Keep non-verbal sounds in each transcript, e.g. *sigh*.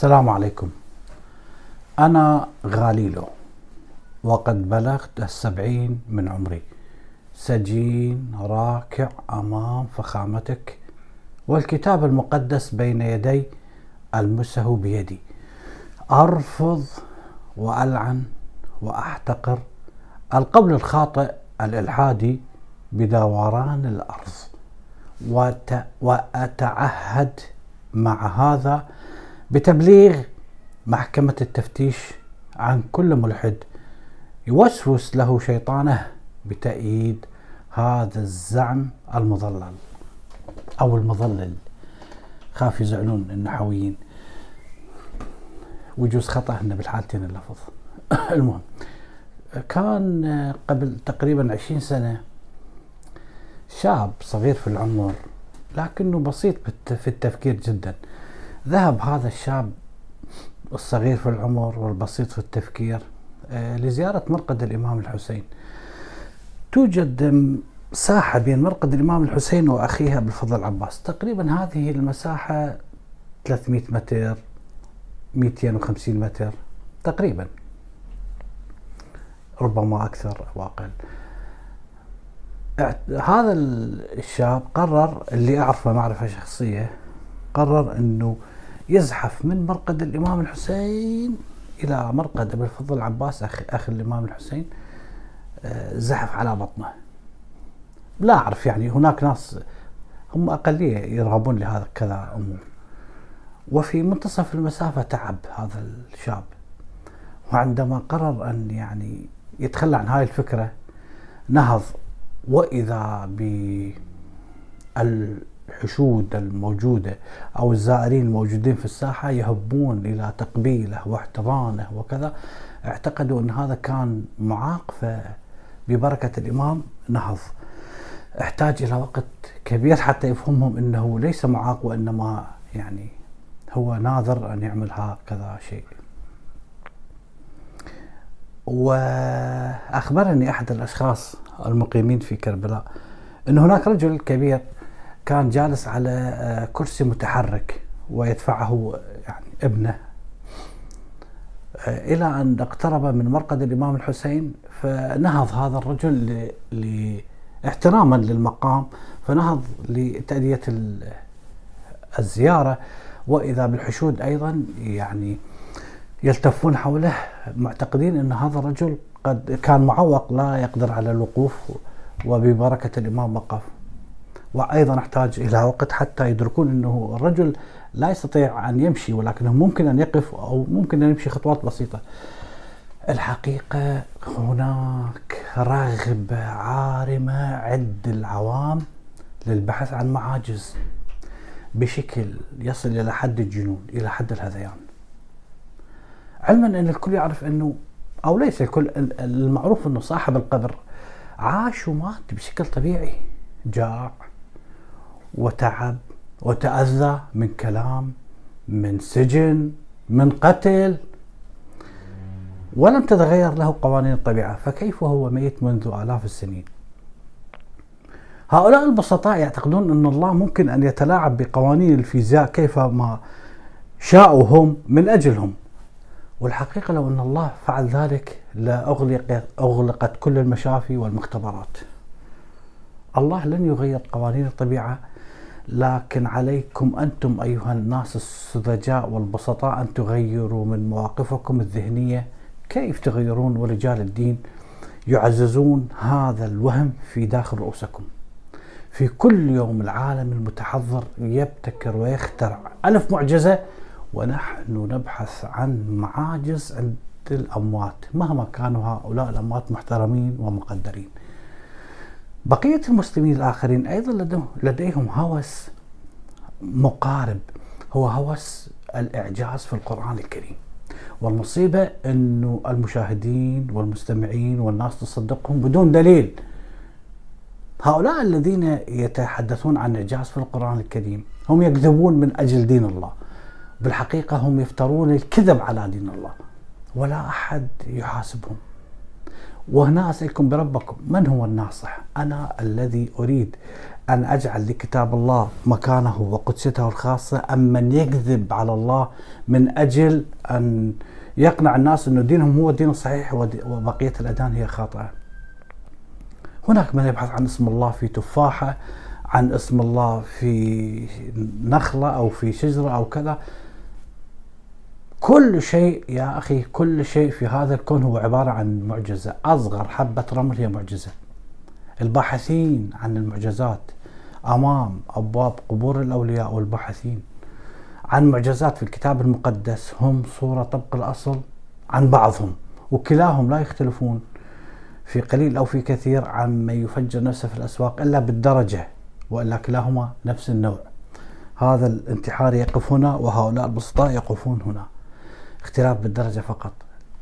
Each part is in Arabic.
السلام عليكم. أنا غاليلو وقد بلغت السبعين من عمري. سجين راكع أمام فخامتك والكتاب المقدس بين يدي ألمسه بيدي. أرفض وألعن وأحتقر القول الخاطئ الإلحادي بدوران الأرض وأتعهد مع هذا بتبليغ محكمة التفتيش عن كل ملحد يوسوس له شيطانه بتأييد هذا الزعم المضلل أو المضلل خاف يزعلون النحويين ويجوز خطأ هنا بالحالتين اللفظ. *coughs* المهم كان قبل تقريبا عشرين سنة شاب صغير في العمر لكنه بسيط في التفكير جدا. ذهب هذا الشاب الصغير في العمر والبسيط في التفكير آه، لزيارة مرقد الإمام الحسين. توجد ساحة بين مرقد الإمام الحسين وأخيه أبو الفضل العباس. تقريبا هذه المساحة 300 متر 250 متر تقريبا. ربما أكثر أو أقل. هذا الشاب قرر اللي أعرفه معرفة شخصية قرر أنه يزحف من مرقد الإمام الحسين إلى مرقد. أبي الفضل العباس أخ, أخ الإمام الحسين آه، زحف على بطنه. لا أعرف يعني هناك ناس هم أقلية يرغبون لهذا كذا أمور. وفي منتصف المسافة تعب هذا الشاب. وعندما قرر أن يعني يتخلى عن هاي الفكرة نهض. وإذا ب الحشود الموجودة أو الزائرين الموجودين في الساحة يهبون إلى تقبيله واحتضانه وكذا. اعتقدوا أن هذا كان معاق فببركة الإمام نهض. احتاج إلى وقت كبير حتى يفهمهم أنه ليس معاق وإنما يعني هو ناظر أن يعمل هكذا شيء. وأخبرني أحد الأشخاص المقيمين في كربلاء أن هناك رجل كبير كان جالس على آه، كرسي متحرك ويدفعه يعني ابنه. آه، إلى أن اقترب من مرقد الإمام الحسين فنهض هذا الرجل احتراما للمقام فنهض لتأدية الزيارة. وإذا بالحشود أيضا يعني يلتفون حوله معتقدين أن هذا الرجل قد كان معوق لا يقدر على الوقوف وببركة الإمام وقف. وأيضا أحتاج إلى وقت حتى يدركون إنه الرجل لا يستطيع أن يمشي ولكنه ممكن أن يقف أو ممكن أن يمشي خطوات بسيطة. الحقيقة هناك رغبة عارمة عند العوام للبحث عن معاجز بشكل يصل إلى حد الجنون، إلى حد الهذيان. علما أن الكل يعرف أنه أو ليس الكل المعروف أنه صاحب القبر عاش ومات بشكل طبيعي جاع وتعب وتأذى من كلام من سجن من قتل. ولم تتغير له قوانين الطبيعة فكيف هو ميت منذ آلاف السنين؟ هؤلاء البسطاء يعتقدون أن الله ممكن أن يتلاعب بقوانين الفيزياء كيفما شاءوا هم من أجلهم. والحقيقة لو أن الله فعل ذلك لأغلق أغلقت كل المشافي والمختبرات. الله لن يغير قوانين الطبيعة لكن عليكم أنتم أيها الناس السذجاء والبسطاء أن تغيروا من مواقفكم الذهنية. كيف تغيرون ورجال الدين يعززون هذا الوهم في داخل رؤوسكم؟ في كل يوم العالم المتحضر يبتكر ويخترع ألف معجزة ونحن نبحث عن معاجز عند الأموات مهما كانوا هؤلاء الأموات محترمين ومقدرين. بقية المسلمين الآخرين أيضا لديهم هوس مقارب. هو هوس الإعجاز في القرآن الكريم. والمصيبة أنه المشاهدين والمستمعين والناس تصدقهم بدون دليل. هؤلاء الذين يتحدثون عن إعجاز في القرآن الكريم هم يكذبون من أجل دين الله. بالحقيقة هم يفترون الكذب على دين الله. ولا أحد يحاسبهم. وهنا أسألكم بربكم من هو الناصح؟ أنا الذي أريد أن أجعل لكتاب الله مكانه وقدسته الخاصة أم من يكذب على الله من أجل أن يقنع الناس أن دينهم هو الدين الصحيح وبقية الأديان هي خاطئة. هناك من يبحث عن اسم الله في تفاحة عن اسم الله في نخلة أو في شجرة أو كذا. كل شيء يا أخي كل شيء في هذا الكون هو عبارة عن معجزة. أصغر حبة رمل هي معجزة. الباحثين عن المعجزات أمام أبواب قبور الأولياء والباحثين عن معجزات في الكتاب المقدس هم صورة طبق الأصل عن بعضهم وكلاهم لا يختلفون في قليل أو في كثير عن من يفجر نفسه في الأسواق إلا بالدرجة وإلا كلاهما نفس النوع. هذا الانتحار يقف هنا وهؤلاء البسطاء يقفون هنا. اختلاف بالدرجة فقط.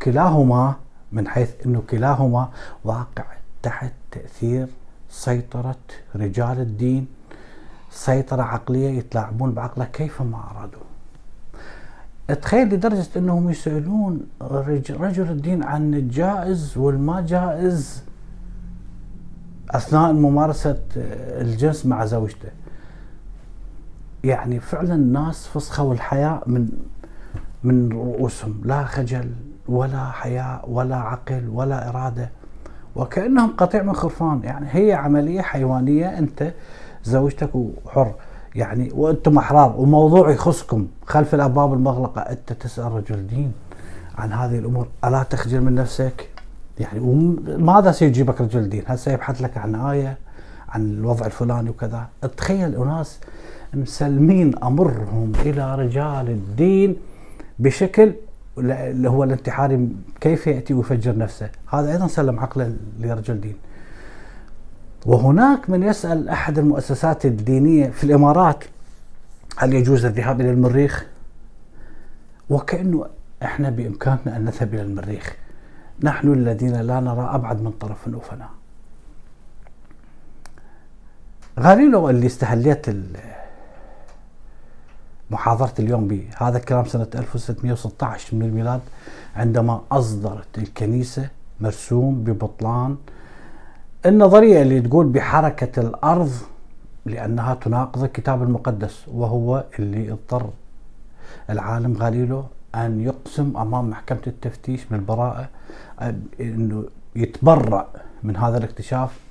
كلاهما من حيث أنه كلاهما واقع تحت تأثير سيطرة رجال الدين سيطرة عقلية يتلاعبون بعقله كيفما أرادوا. تخيل لدرجة أنهم يسألون رجل الدين عن الجائز والما جائز أثناء ممارسة الجنس مع زوجته. يعني فعلا الناس فسخوا الحياة من من رؤوسهم. لا خجل ولا حياء ولا عقل ولا إرادة. وكأنهم قطيع من خرفان. يعني هي عملية حيوانية أنت زوجتك وحر. يعني وأنتم أحرار. وموضوع يخصكم. خلف الأبواب المغلقة. أنت تسأل رجل دين عن هذه الأمور. ألا تخجل من نفسك؟ يعني ماذا سيجيبك رجل دين؟ هل سيبحث لك عن آية؟ عن الوضع الفلاني وكذا. تخيل أناس مسلمين أمرهم إلى رجال الدين بشكل اللي هو الانتحاري كيف يأتي ويفجر نفسه. هذا أيضا سلم عقله لرجل دين وهناك من يسأل أحد المؤسسات الدينية في الإمارات هل يجوز الذهاب إلى المريخ؟ وكأنه إحنا بإمكاننا أن نذهب إلى المريخ. نحن الذين لا نرى أبعد من طرف انوفنا غاليلو اللي استهليت محاضرة اليوم به هذا الكلام سنة 1616 من الميلاد عندما أصدرت الكنيسة مرسوم ببطلان النظرية اللي تقول بحركة الأرض لأنها تناقض الكتاب المقدس وهو اللي اضطر العالم غاليلو أن يقسم أمام محكمة التفتيش بالبراءة أنه يتبرع من هذا الاكتشاف.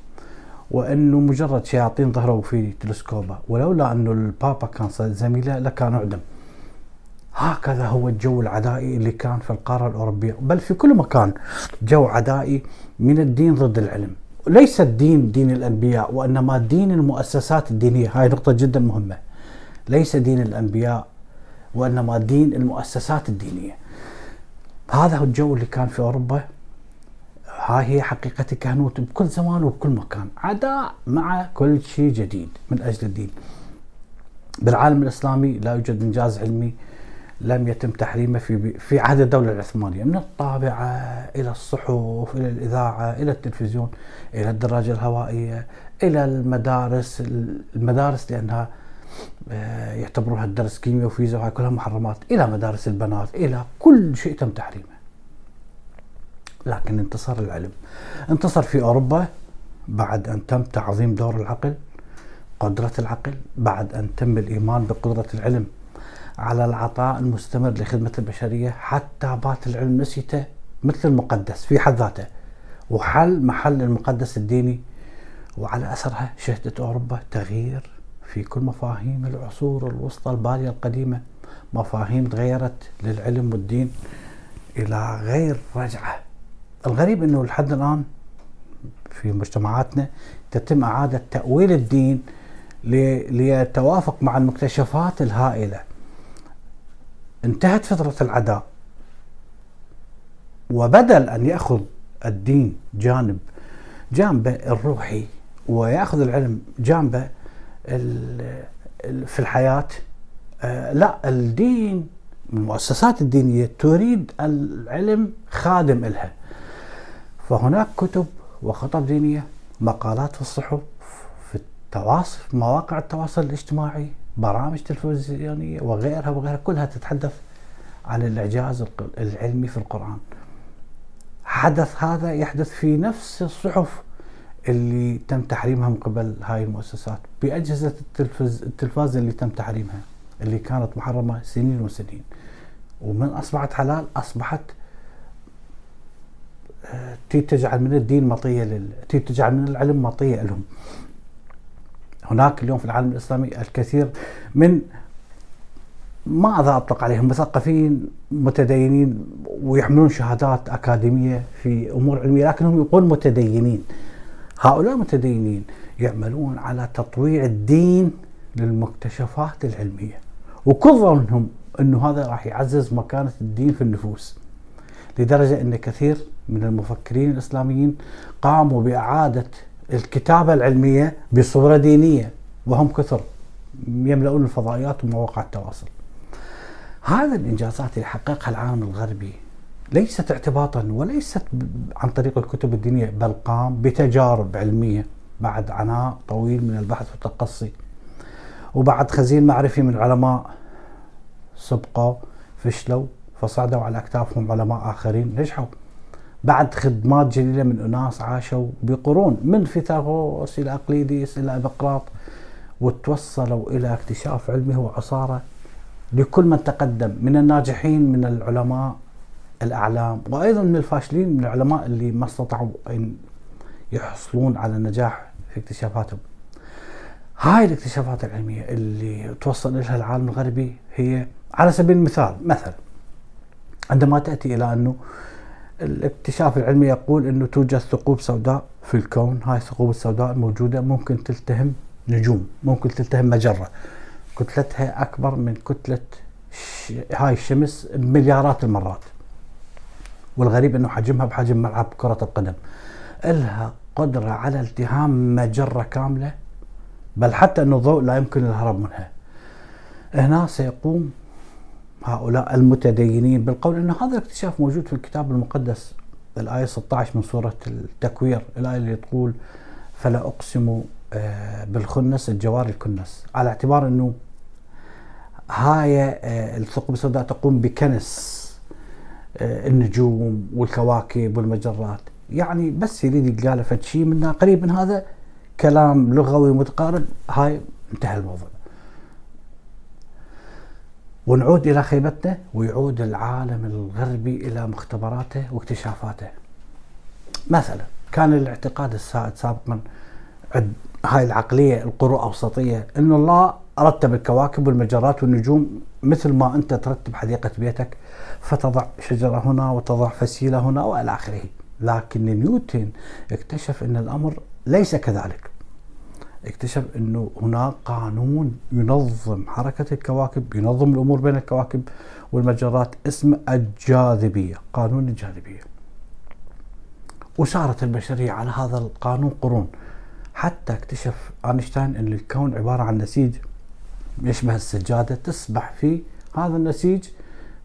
وأنه مجرد شياطين ظهروا في تلسكوبه ولولا انه البابا كان زميله لكان اعدم هكذا هو الجو العدائي اللي كان في القارة الأوروبية بل في كل مكان جو عدائي من الدين ضد العلم. ليس الدين دين الأنبياء وإنما دين المؤسسات الدينية. هاي نقطة جدا مهمة. ليس دين الأنبياء وإنما دين المؤسسات الدينية. هذا هو الجو اللي كان في أوروبا هاي هي حقيقة الكهنوت بكل زمان وبكل مكان. عداء مع كل شيء جديد من أجل الدين. بالعالم الإسلامي لا يوجد إنجاز علمي لم يتم تحريمه في في عهد الدولة العثمانية. من الطابعة إلى الصحف إلى الإذاعة إلى التلفزيون إلى الدراجة الهوائية إلى المدارس المدارس لأنها آه، يعتبروها الدرس كيمياء وفيزياء وهي كلها محرمات إلى مدارس البنات إلى كل شيء تم تحريمه. لكن انتصر العلم. انتصر في أوروبا بعد أن تم تعظيم دور العقل قدرة العقل بعد أن تم الإيمان بقدرة العلم على العطاء المستمر لخدمة البشرية حتى بات العلم نسيته مثل المقدس في حد ذاته. وحل محل المقدس الديني وعلى أثرها شهدت أوروبا تغيير في كل مفاهيم العصور الوسطى البالية القديمة مفاهيم تغيرت للعلم والدين إلى غير رجعة. الغريب إنه لحد الآن في مجتمعاتنا تتم إعادة تأويل الدين ليتوافق مع المكتشفات الهائلة. انتهت فترة العداء. وبدل أن يأخذ الدين جانب جانبه الروحي ويأخذ العلم جانبه في الحياة آه، لا الدين المؤسسات الدينية تريد العلم خادم لها فهناك كتب وخطب دينية مقالات في الصحف في التواصل في مواقع التواصل الاجتماعي برامج تلفزيونية وغيرها وغيرها كلها تتحدث عن الإعجاز العلمي في القرآن. حدث هذا يحدث في نفس الصحف اللي تم تحريمها من قبل هاي المؤسسات بأجهزة التلفز التلفاز اللي تم تحريمها اللي كانت محرمة سنين وسنين. ومن أصبحت حلال أصبحت تجعل من الدين مطية لل... تجعل من العلم مطية لهم. هناك اليوم في العالم الإسلامي الكثير من ما أذا أطلق عليهم مثقفين متدينين ويحملون شهادات أكاديمية في أمور علمية لكنهم يقولون متدينين. هؤلاء المتدينين يعملون على تطويع الدين للمكتشفات العلمية. وكل ظنهم أنه هذا راح يعزز مكانة الدين في النفوس. لدرجة أن كثير من المفكرين الإسلاميين قاموا بإعادة الكتابة العلمية بصورة دينية وهم كثر يملؤون الفضائيات ومواقع التواصل. هذا الإنجازات اللي حققها العالم الغربي ليست اعتباطا وليست عن طريق الكتب الدينية بل قام بتجارب علمية بعد عناء طويل من البحث والتقصي وبعد خزين معرفي من علماء سبقوا فشلوا فصعدوا على أكتافهم علماء آخرين نجحوا بعد خدمات جليلة من أناس عاشوا بقرون من فيثاغورس إلى أقليديس إلى أبقراط وتوصلوا إلى اكتشاف علمه وعصارة لكل من تقدم من الناجحين من العلماء الأعلام وأيضا من الفاشلين من العلماء اللي ما استطاعوا أن يحصلون على النجاح في اكتشافاتهم. هاي الاكتشافات العلمية اللي توصل لها العالم الغربي هي على سبيل المثال مثلا عندما تأتي إلى أنه الاكتشاف العلمي يقول أنه توجد ثقوب سوداء في الكون. هاي الثقوب السوداء الموجودة ممكن تلتهم نجوم ممكن تلتهم مجرة. كتلتها أكبر من كتلة هاي الشمس مليارات المرات. والغريب أنه حجمها بحجم ملعب كرة القدم. إلها قدرة على التهام مجرة كاملة بل حتى أن الضوء لا يمكن الهرب منها. هنا سيقوم هؤلاء المتدينين بالقول أن هذا الاكتشاف موجود في الكتاب المقدس الآية 16 من سورة التكوير الآية اللي تقول فلا أقسم آه، بالخنس الجوار الكنس. على اعتبار أنه هاي آه، الثقب السوداء تقوم بكنس آه، النجوم والكواكب والمجرات. يعني بس يريد يقال فد شيء منها قريب من هذا كلام لغوي متقارب هاي انتهى الموضوع. ونعود إلى خيبتنا ويعود العالم الغربي إلى مختبراته واكتشافاته. مثلا كان الاعتقاد السائد سابقا عند هاي العقلية القرى اوسطيه انه الله رتب الكواكب والمجرات والنجوم مثل ما أنت ترتب حديقة بيتك فتضع شجرة هنا وتضع فسيلة هنا وإلى آخره. لكن نيوتن اكتشف إن الأمر ليس كذلك. اكتشف إنه هناك قانون ينظم حركة الكواكب ينظم الأمور بين الكواكب والمجرات اسمه الجاذبية قانون الجاذبية. وسارت البشرية على هذا القانون قرون. حتى اكتشف آينشتاين إن الكون عبارة عن نسيج يشبه السجادة تسبح في هذا النسيج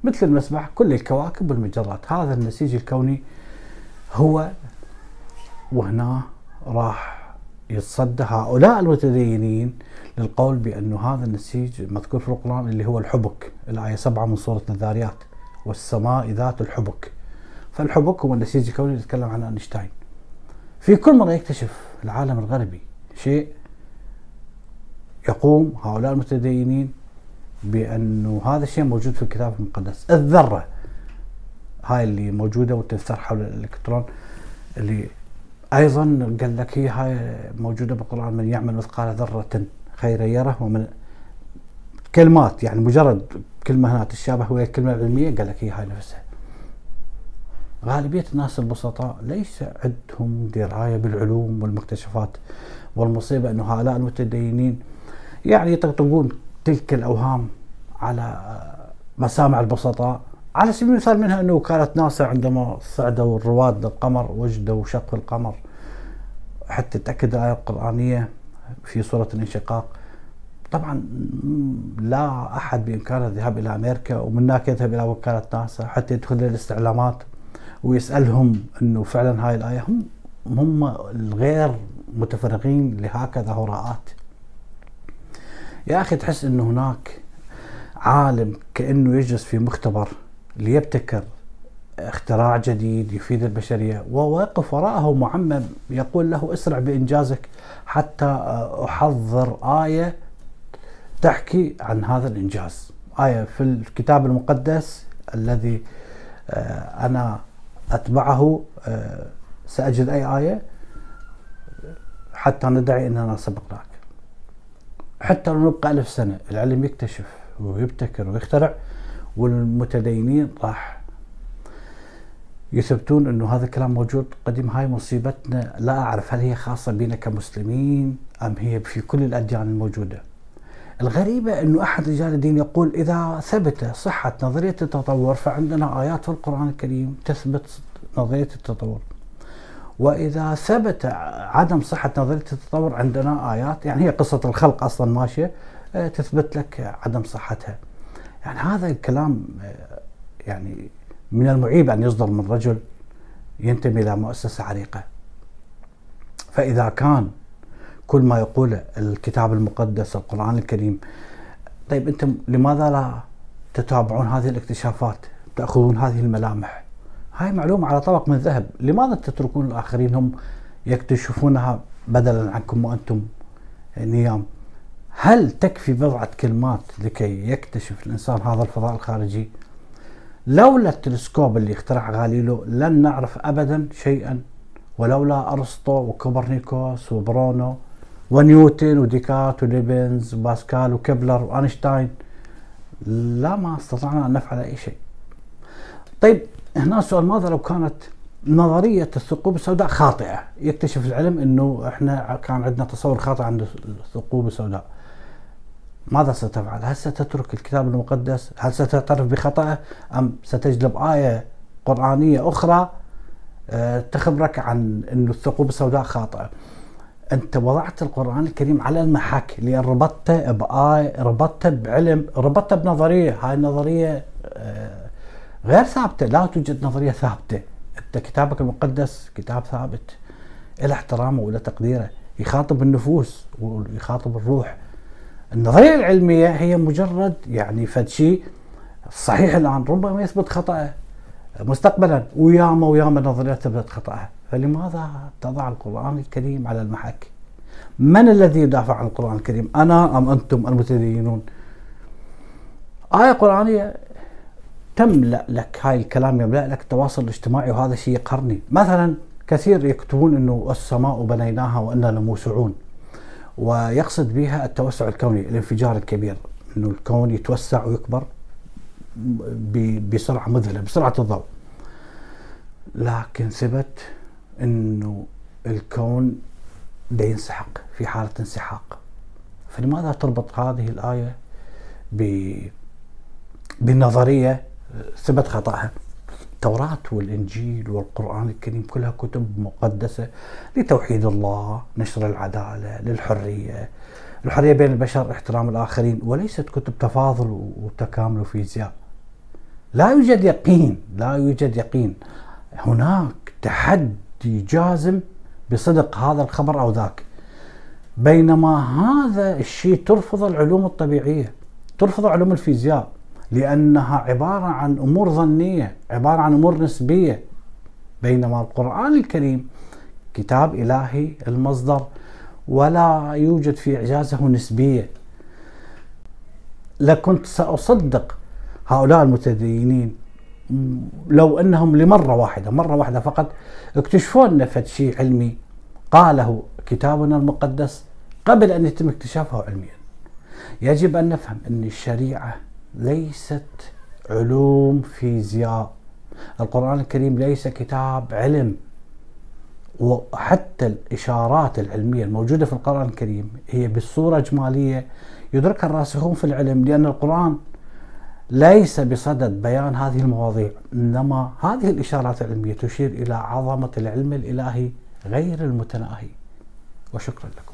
مثل المسبح كل الكواكب والمجرات. هذا النسيج الكوني هو وهنا راح يتصدى هؤلاء المتدينين للقول بأن هذا النسيج مذكور في القرآن اللي هو الحبك الآية 7 من سورة الذاريات والسماء ذات الحبك. فالحبك هو النسيج الكوني اللي يتكلم عنه أينشتاين. في كل مرة يكتشف العالم الغربي شيء يقوم هؤلاء المتدينين بأنه هذا الشيء موجود في الكتاب المقدس. الذرة هاي اللي موجودة وتفتر حول الإلكترون اللي أيضا قال لك هي هاي موجودة بالقرآن من يعمل مثقال ذرة خيرا يره ومن كلمات يعني مجرد كلمة هنا تشابه ويا الكلمة العلمية قال لك هي هاي نفسها. غالبية الناس البسطاء ليس عندهم دراية بالعلوم والمكتشفات والمصيبة أنه هؤلاء المتدينين يعني يطقطقون تلك الأوهام على مسامع البسطاء. على سبيل المثال منها أنه وكالة ناسا عندما صعدوا الرواد للقمر وجدوا شق القمر. حتى تأكد الآية القرآنية في سورة الانشقاق. طبعا لا أحد بإمكانه الذهاب إلى أمريكا ومن هناك يذهب إلى وكالة ناسا حتى يدخل الاستعلامات ويسألهم أنه فعلا هاي الآية. هم هم الغير متفرغين لهكذا هراءات. يا أخي تحس أنه هناك عالم كأنه يجلس في مختبر. ليبتكر اختراع جديد يفيد البشرية. وواقف وراءه معمم يقول له اسرع بإنجازك حتى أحضر آية تحكي عن هذا الإنجاز. آية في الكتاب المقدس الذي آه، أنا أتبعه آه، سأجد أي آية حتى ندعي أننا سبقناك. حتى لو نبقى ألف سنة العلم يكتشف ويبتكر ويخترع. والمتدينين راح يثبتون إنه هذا الكلام موجود قديم هاي مصيبتنا لا أعرف هل هي خاصة بنا كمسلمين أم هي في كل الأديان الموجودة. الغريبة إنه أحد رجال الدين يقول إذا ثبت صحة نظرية التطور فعندنا آيات في القرآن الكريم تثبت نظرية التطور. وإذا ثبت عدم صحة نظرية التطور عندنا آيات يعني هي قصة الخلق أصلا ماشية آه، تثبت لك عدم صحتها. يعني هذا الكلام يعني من المعيب أن يصدر من رجل ينتمي إلى مؤسسة عريقة. فإذا كان كل ما يقوله الكتاب المقدس القرآن الكريم طيب أنتم لماذا لا تتابعون هذه الاكتشافات؟ تأخذون هذه الملامح؟ هاي معلومة على طبق من ذهب. لماذا تتركون الآخرين هم يكتشفونها بدلا عنكم وأنتم نيام؟ هل تكفي بضعة كلمات لكي يكتشف الإنسان هذا الفضاء الخارجي لولا التلسكوب اللي اخترع غاليلو لن نعرف ابدا شيئا ولولا أرسطو وكوبرنيكوس وبرونو ونيوتن وديكارت وليبنز وباسكال وكبلر وأينشتاين لا ما استطعنا أن نفعل أي شيء. طيب هنا سؤال ماذا لو كانت نظرية الثقوب السوداء خاطئة؟ يكتشف العلم إنه إحنا كان عندنا تصور خاطئ عن الثقوب السوداء. ماذا ستفعل؟ هل ستترك الكتاب المقدس؟ هل ستعترف بخطأه؟ أم ستجلب آية قرآنية أخرى آه، تخبرك عن أن الثقوب السوداء خاطئة؟ أنت وضعت القرآن الكريم على المحك لأن ربطته بآية ربطته بعلم ربطته بنظرية هاي النظرية آه، غير ثابتة لا توجد نظرية ثابتة أنت كتابك المقدس كتاب ثابت إلى احترامه وإلى تقديره يخاطب النفوس ويخاطب الروح النظريه العلمية هي مجرد يعني فد شيء صحيح الآن ربما يثبت خطأه مستقبلا وياما وياما نظريات تثبت خطأها. فلماذا تضع القرآن الكريم على المحك؟ من الذي يدافع عن القرآن الكريم؟ أنا أم أنتم المتدينون؟ آية قرآنية تملأ لك هاي الكلام يملأ لك التواصل الاجتماعي وهذا شيء يقهرني. مثلا كثير يكتبون أنه السماء بنيناها وأننا لموسعون ويقصد بها التوسع الكوني الانفجار الكبير إنه الكون يتوسع ويكبر بسرعة مذهلة بسرعة الضوء. لكن ثبت إنه الكون بينسحق في حالة انسحاق. فلماذا تربط هذه الآية بالنظريه ثبت خطأها؟ التوراة والإنجيل والقرآن الكريم كلها كتب مقدسة لتوحيد الله نشر العدالة للحرية. الحرية بين البشر احترام الآخرين وليست كتب تفاضل وتكامل وفيزياء. لا يوجد يقين لا يوجد يقين. هناك تحدي جازم بصدق هذا الخبر أو ذاك. بينما هذا الشيء ترفض العلوم الطبيعية ترفض علوم الفيزياء. لأنها عبارة عن أمور ظنية عبارة عن أمور نسبية. بينما القرآن الكريم كتاب إلهي المصدر ولا يوجد في إعجازه نسبية. لكنت سأصدق هؤلاء المتدينين. لو أنهم لمرة واحدة مرة واحدة فقط اكتشفوا لنا شيء علمي قاله كتابنا المقدس قبل أن يتم اكتشافه علميا. يجب أن نفهم أن الشريعة ليست علوم فيزياء. القرآن الكريم ليس كتاب علم. وحتى الإشارات العلمية الموجودة في القرآن الكريم هي بالصورة إجمالية يدركها الراسخون في العلم لأن القرآن ليس بصدد بيان هذه المواضيع إنما هذه الإشارات العلمية تشير إلى عظمة العلم الإلهي غير المتناهي. وشكرا لكم.